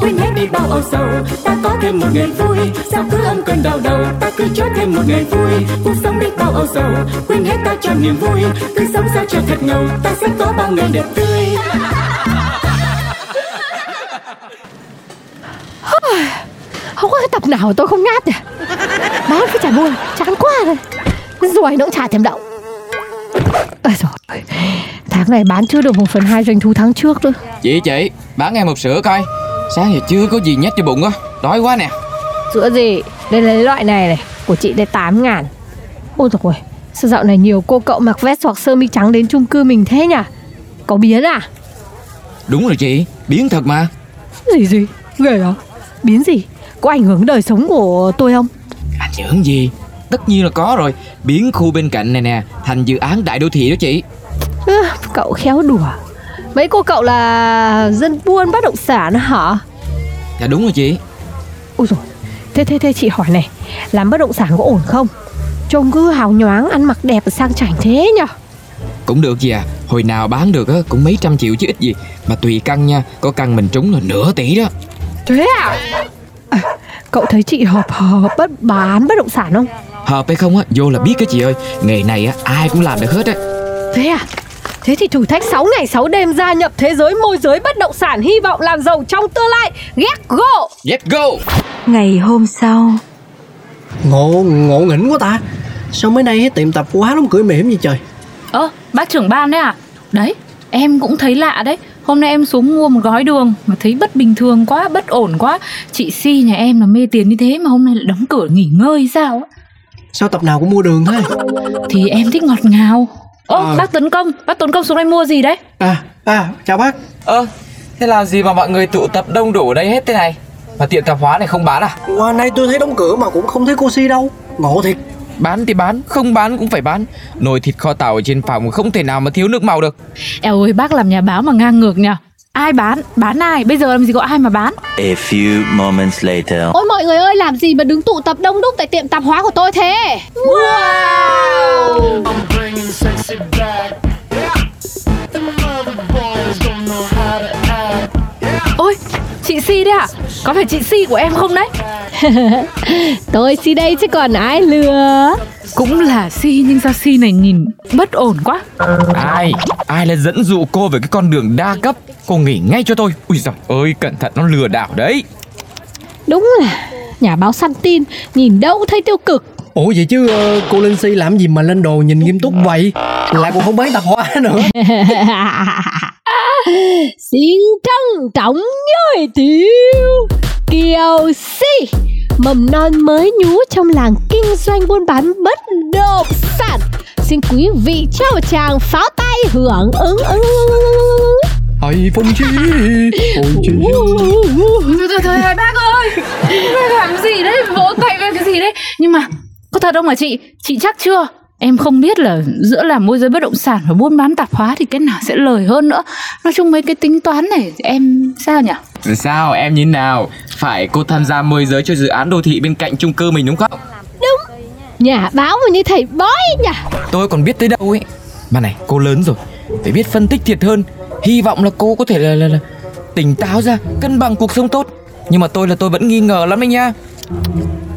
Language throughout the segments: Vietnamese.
quên hết đi bao âu sầu. Ta có thêm một ngày vui sao cứ âm cơn đau đầu? Ta cứ cho thêm một ngày vui cuộc sống đi bao âu sầu. Quên hết ta cho niềm vui cứ sống sao cho thật ngầu. Ta sẽ có bao ngày đẹp tươi. Không có cái tập nào mà tôi không ngáp nhỉ? Bán cái chả buồn Chán quá rồi. Rồi nó cũng chả thèm động Ôi rồi Tháng này bán chưa được một phần hai doanh thu tháng trước nữa. Chị chị, bán em một sữa coi Sáng giờ chưa có gì nhét cho bụng á. Đói quá nè. Sữa gì? Đây là loại này này Của chị đây 8 ngàn. Ôi rồi Sao dạo này nhiều cô cậu mặc vest hoặc sơ mi trắng đến chung cư mình thế nhỉ? Có biến à? Đúng rồi chị, biến thật mà. Gì gì Ghê à Biến gì? Có ảnh hưởng đời sống của tôi không? Ảnh hưởng gì? Tất nhiên là có rồi. Biến khu bên cạnh này nè Thành dự án đại đô thị đó chị. À, Cậu khéo đùa Mấy cô cậu là dân buôn bất động sản hả? Dạ đúng rồi chị. Ôi rồi Thế thế thế chị hỏi này Làm bất động sản có ổn không? Trông cứ hào nhoáng ăn mặc đẹp và sang chảnh thế nhở? Cũng được gì à. Hồi nào bán được á cũng mấy trăm triệu chứ ít gì. Mà tùy căn nha Có căn mình trúng là nửa tỷ đó. Thế à? à Cậu thấy chị hợp hợp bất bán bất động sản không? Hợp hay không á Vô là biết cái chị ơi. Nghề này á ai cũng làm được hết á. Thế à Thế thì thử thách 6 ngày 6 đêm gia nhập thế giới môi giới bất động sản hy vọng làm giàu trong tương lai. Get go! Let's go Ngày hôm sau ngộ ngộ nghĩnh quá ta sao mấy nay tiệm tập quá đóng cửa mỉm vậy trời Ơ, bác trưởng ban đấy à? Đấy, em cũng thấy lạ đấy. Hôm nay em xuống mua một gói đường mà thấy bất bình thường quá, bất ổn quá. Chị Si nhà em là mê tiền như thế mà hôm nay lại đóng cửa nghỉ ngơi sao á? sao tập nào cũng mua đường thế Thì em thích ngọt ngào. Ơ, À. bác Tấn Công, bác Tấn Công xuống đây mua gì đấy? à à chào bác Ơ Thế làm gì mà mọi người tụ tập đông đủ ở đây hết thế này Mà tiệm tạp hóa này không bán à qua nay tôi thấy đóng cửa mà cũng không thấy cô si đâu ngộ thiệt Bán thì bán, không bán cũng phải bán Nồi thịt kho tàu ở trên phòng không thể nào mà thiếu nước màu được Eo ơi, bác làm nhà báo mà ngang ngược nhỉ? Ai bán? Bán ai? Bây giờ làm gì có ai mà bán? A few moments later. Ôi mọi người ơi, làm gì mà đứng tụ tập đông đúc tại tiệm tạp hóa của tôi thế? Wow! Ôi, Si đấy à? Có phải chị Si của em không đấy? tôi si đây chứ còn ai lừa. Cũng là Si nhưng sao Si này nhìn bất ổn quá. Ai, ai lại dẫn dụ cô về cái con đường đa cấp Cô nghỉ ngay cho tôi Ui giời ơi, cẩn thận nó lừa đảo đấy Đúng là nhà báo săn tin, nhìn đâu cũng thấy tiêu cực. ủa vậy chứ ờ, cô linh si làm gì mà lên đồ nhìn nghiêm túc vậy lại còn không bán tạp hóa nữa Xin trân trọng giới thiệu Kiều Si Mầm non mới nhú trong làng kinh doanh buôn bán bất động sản. Xin quý vị trao chàng pháo tay hưởng ứng. Ứng hãy phong chi phong chi Thôi thôi thôi bác ơi. Bác làm gì đấy? Vỗ tay về cái gì đấy? Nhưng mà có thật không hả chị? Chị chắc chưa Em không biết là giữa làm môi giới bất động sản và buôn bán tạp hóa thì cái nào sẽ lời hơn nữa. Nói chung mấy cái tính toán này em sao nhỉ? Sao? Em nhìn nào? Phải cô tham gia môi giới cho dự án đô thị bên cạnh chung cư mình đúng không? Nhà báo mà như thầy bói nhỉ? Tôi còn biết tới đâu ấy. Mà này cô lớn rồi. Phải biết phân tích thiệt hơn. Hy vọng là cô có thể là, là, là tỉnh táo ra Cân bằng cuộc sống tốt. Nhưng mà tôi là tôi vẫn nghi ngờ lắm đấy nha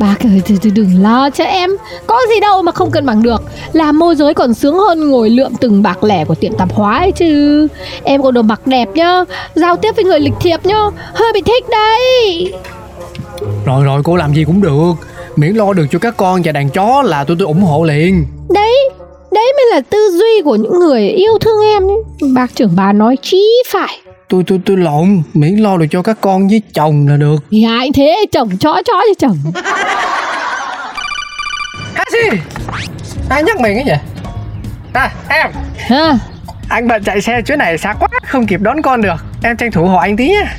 Bác ơi từ từ đừng lo cho em. Có gì đâu mà không cân bằng được. Làm môi giới còn sướng hơn ngồi lượm từng bạc lẻ của tiệm tạp hóa ấy chứ. Em còn đồ mặc đẹp nhá. Giao tiếp với người lịch thiệp nhá. Hơi bị thích đấy. Rồi rồi cô làm gì cũng được. Miễn lo được cho các con và đàn chó là tôi tôi ủng hộ liền. Đấy Đấy mới là tư duy của những người yêu thương em ấy. Bác trưởng bà nói chí phải tôi tôi tôi lộn miễn lo được cho các con với chồng là được. Thì ai thế? Chồng chó chó cho chồng. Hả gì ai nhắc miệng cái gì à em. Ha Anh bận chạy xe chuyến này xa quá Không kịp đón con được. Em tranh thủ hỏi anh tí nhá.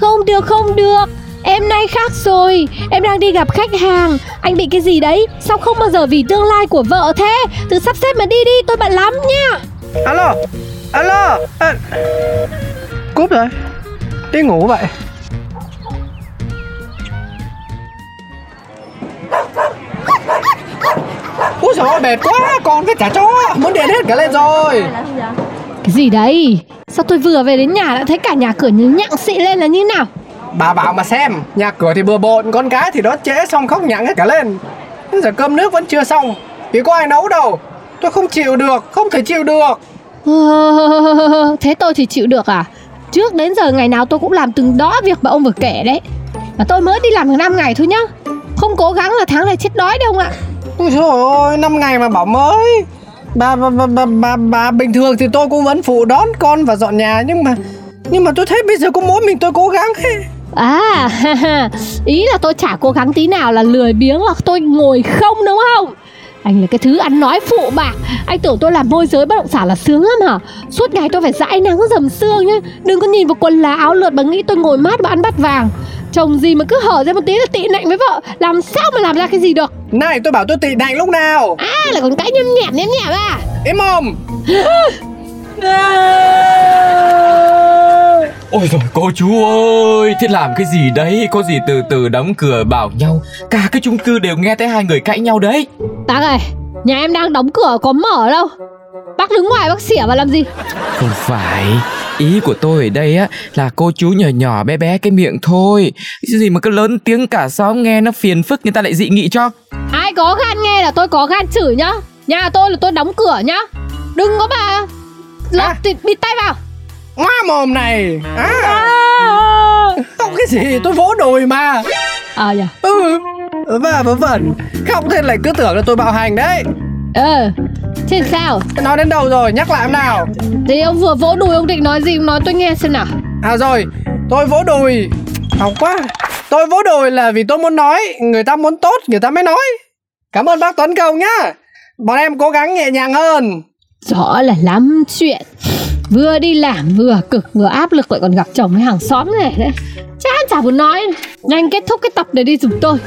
Không được không được. Em nay khác rồi. Em đang đi gặp khách hàng. Anh bị cái gì đấy? Sao không bao giờ vì tương lai của vợ thế? Tự sắp xếp mà đi đi tôi bận lắm nha Alo? Alo? À... Cúp rồi. Đi ngủ vậy. Úi dồi ôi, mệt quá Con với cả chó Muốn điện hết cả lên rồi. Cái gì đấy? Sao tôi vừa về đến nhà đã thấy cả nhà cửa như nhặng xị lên là như nào? Bà bảo mà xem Nhà cửa thì bừa bộn Con cái thì đón trễ xong khóc nhặng hết cả lên. Bây giờ cơm nước vẫn chưa xong Thì có ai nấu đâu. Tôi không chịu được Không thể chịu được. Thế tôi thì chịu được à Trước đến giờ ngày nào tôi cũng làm từng đó việc mà ông vừa kể đấy. Mà tôi mới đi làm được 5 ngày thôi nhá. Không cố gắng là tháng này chết đói đâu ông ạ. Ôi dồi ôi, năm ngày mà bảo mới. Bà, bà, bà, bà, bà, bà bình thường thì tôi cũng vẫn phụ đón con và dọn nhà Nhưng mà nhưng mà tôi thấy bây giờ có mỗi mình tôi cố gắng ấy. À Ý là tôi chả cố gắng tí nào là lười biếng là tôi ngồi không đúng không anh là cái thứ ăn nói phụ bạc Anh tưởng tôi làm môi giới bất động sản là sướng lắm hả? Suốt ngày tôi phải dãi nắng dầm sương nhá. Đừng có nhìn vào quần lá áo lượt mà nghĩ tôi ngồi mát và ăn bát vàng. Chồng gì mà cứ hở ra một tí là tị nạnh với vợ. Làm sao mà làm ra cái gì được? Này tôi bảo tôi tị nạnh lúc nào? À là còn cãi nhâm nhẹm nhâm nhẹm à? Im mồm. Ôi rồi cô chú ơi Thế làm cái gì đấy? Có gì từ từ đóng cửa bảo nhau. Cả cái chung cư đều nghe thấy hai người cãi nhau đấy Bác ơi Nhà em đang đóng cửa có mở đâu. Bác đứng ngoài bác xỉa vào làm gì? Không phải. Ý của tôi ở đây á là cô chú nhỏ nhỏ bé bé cái miệng thôi. Cái gì mà cứ lớn tiếng cả xóm nghe nó phiền phức người ta lại dị nghị cho. Ai có gan nghe là tôi có gan chửi nhá. Nhà tôi là tôi đóng cửa nhá. Đừng có bà Lật À. à. bịt tay vào. Ngoa mồm này. À, Không cái gì? Tôi vỗ đùi mà. Ờ nhỉ Ừ Và vớ vẩn. Không thế lại cứ tưởng là tôi bạo hành đấy. Ờ Thế sao? Nói đến đâu rồi? Nhắc lại nào. Thì ông vừa vỗ đùi ông định nói gì? Ông nói tôi nghe xem nào. À rồi tôi vỗ đùi. Học quá. Tôi vỗ đùi là vì tôi muốn nói. Người ta muốn tốt người ta mới nói. Cảm ơn bác Tuấn Công nhá. Bọn em cố gắng nhẹ nhàng hơn. Rõ là lắm chuyện. Vừa đi làm vừa cực vừa áp lực lại còn gặp chồng với hàng xóm này. đấy Chán chả muốn nói Nhanh kết thúc cái tập này đi giùm tôi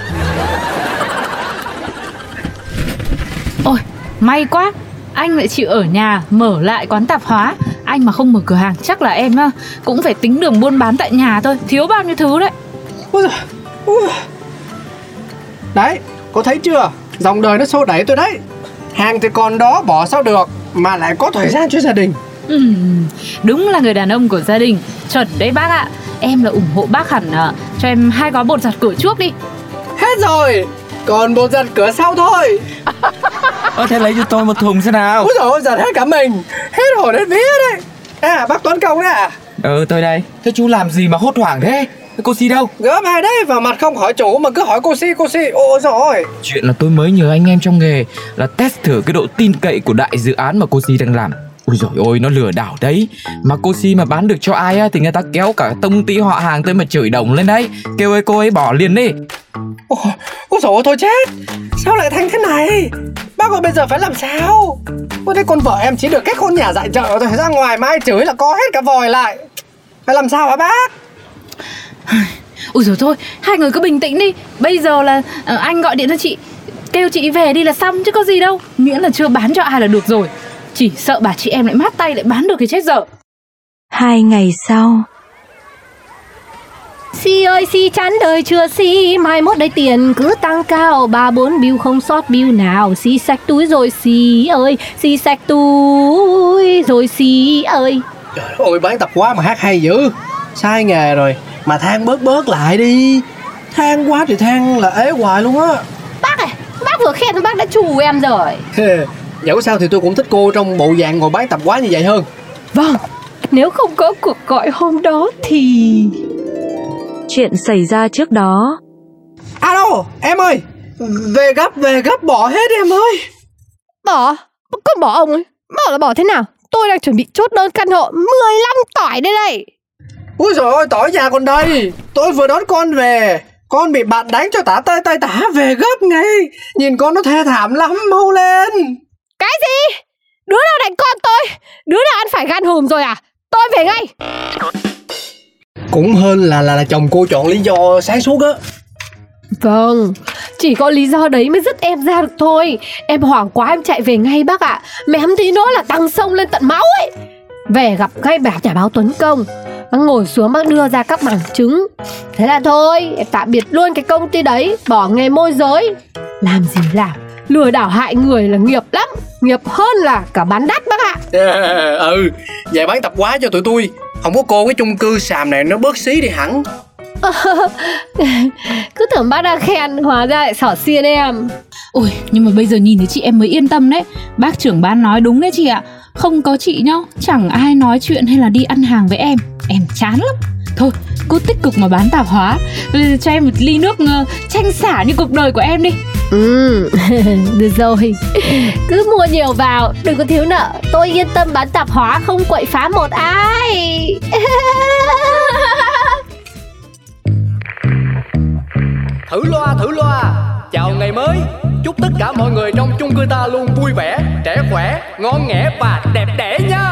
Ôi, may quá Anh lại chịu ở nhà mở lại quán tạp hóa Anh mà không mở cửa hàng chắc là em á, cũng phải tính đường buôn bán tại nhà thôi Thiếu bao nhiêu thứ đấy Ôi giời. Đấy, có thấy chưa? Dòng đời nó xô đẩy tôi đấy. Hàng thì còn đó bỏ sao được mà lại có thời gian cho gia đình. Ừm, Đúng là người đàn ông của gia đình Chuẩn đấy bác ạ Em là ủng hộ bác hẳn à, Cho em hai gói bột giặt cửa trước đi Hết rồi, còn bột giặt cửa sau thôi. Ơ thế lấy cho tôi một thùng xem nào Úi dồi ôi, giặt hết cả mình. Hết hồn hết vía đấy. À, bác Tuấn Công đấy à? Ừ tôi đây Thế chú làm gì mà hốt hoảng thế Thế Cô Si đâu Gỡ bài đấy, vào mặt không hỏi chủ mà cứ hỏi cô Si, cô Si. Ôi rồi. Chuyện là tôi mới nhờ anh em trong nghề Là test thử cái độ tin cậy của đại dự án mà cô Si đang làm Ôi dồi ôi nó lừa đảo đấy Mà cô Si mà bán được cho ai á Thì người ta kéo cả tông ty họ hàng tới mà chửi đồng lên đấy Kêu ơi cô ấy bỏ liền đi Ôi, ôi dồi ôi, thôi chết. Sao lại thành thế này? Bác ơi bây giờ phải làm sao? Ôi thế con vợ em chỉ được cách hôn nhà dạy chợ rồi ra ngoài mai chửi là co hết cả vòi lại. Phải làm sao hả bác? Ui rồi thôi, hai người cứ bình tĩnh đi Bây giờ là ờ, anh gọi điện cho chị Kêu chị về đi là xong chứ có gì đâu Miễn là chưa bán cho ai là được rồi Chỉ sợ bà chị em lại mát tay lại bán được cái chết dở Hai ngày sau. Si ơi si chán đời chưa si? Mai mốt đây tiền cứ tăng cao. Ba bốn bill không sót bill nào. Si sạch túi rồi si ơi Si sạch túi rồi si ơi. Trời ơi bán tập quá mà hát hay dữ. Sai nghề rồi Mà than bớt bớt lại đi. Than quá thì than là ế hoài luôn á. Bác ơi Bác vừa khen bác đã chù em rồi Dẫu sao thì tôi cũng thích cô trong bộ dạng ngồi bán tập quá như vậy hơn. Vâng Nếu không có cuộc gọi hôm đó thì Chuyện xảy ra trước đó. Alo em ơi Về gấp về gấp bỏ hết em ơi. Bỏ? Con bỏ ông ấy? Bỏ là bỏ thế nào? Tôi đang chuẩn bị chốt đơn căn hộ 15 tỏi đây đây Úi dồi ôi tỏi già còn đây. Tôi vừa đón con về. Con bị bạn đánh cho tả tơi tay tả về gấp ngay. Nhìn con nó thê thảm lắm mau lên Cái gì? Đứa nào đánh con tôi? Đứa nào ăn phải gan hùm rồi à? Tôi về ngay. Cũng hơn là là, là chồng cô chọn lý do sáng suốt á. Vâng, chỉ có lý do đấy mới dứt em ra được thôi. Em hoảng quá em chạy về ngay bác ạ. Mém tí nữa là tăng sông lên tận máu ấy. Về gặp ngay bà nhà báo Tuấn Công. Bác ngồi xuống bác đưa ra các bằng chứng. Thế là thôi, em tạm biệt luôn cái công ty đấy. Bỏ nghề môi giới. Làm gì làm, lừa đảo hại người là nghiệp lắm Nghiệp hơn là cả bán đắt bác ạ. Ừ, về bán tập quá cho tụi tôi. Không có cô cái chung cư xàm này nó bớt xí đi hẳn. Cứ tưởng bác đang khen, hóa ra lại xỏ xiên em. Ôi nhưng mà bây giờ nhìn thấy chị em mới yên tâm đấy. Bác trưởng ban nói đúng đấy chị ạ. Không có chị nhá Chẳng ai nói chuyện hay là đi ăn hàng với em. Em chán lắm. Thôi cô tích cực mà bán tạp hóa. Bây giờ cho em một ly nước uh, chanh xả như cuộc đời của em đi Ừ, được rồi. Cứ mua nhiều vào, đừng có thiếu nợ. Tôi yên tâm bán tạp hóa không quậy phá một ai. Thử loa thử loa. Chào ngày mới. Chúc tất cả mọi người trong chung cư ta luôn vui vẻ Trẻ khỏe, ngon nghẻ và đẹp đẽ nha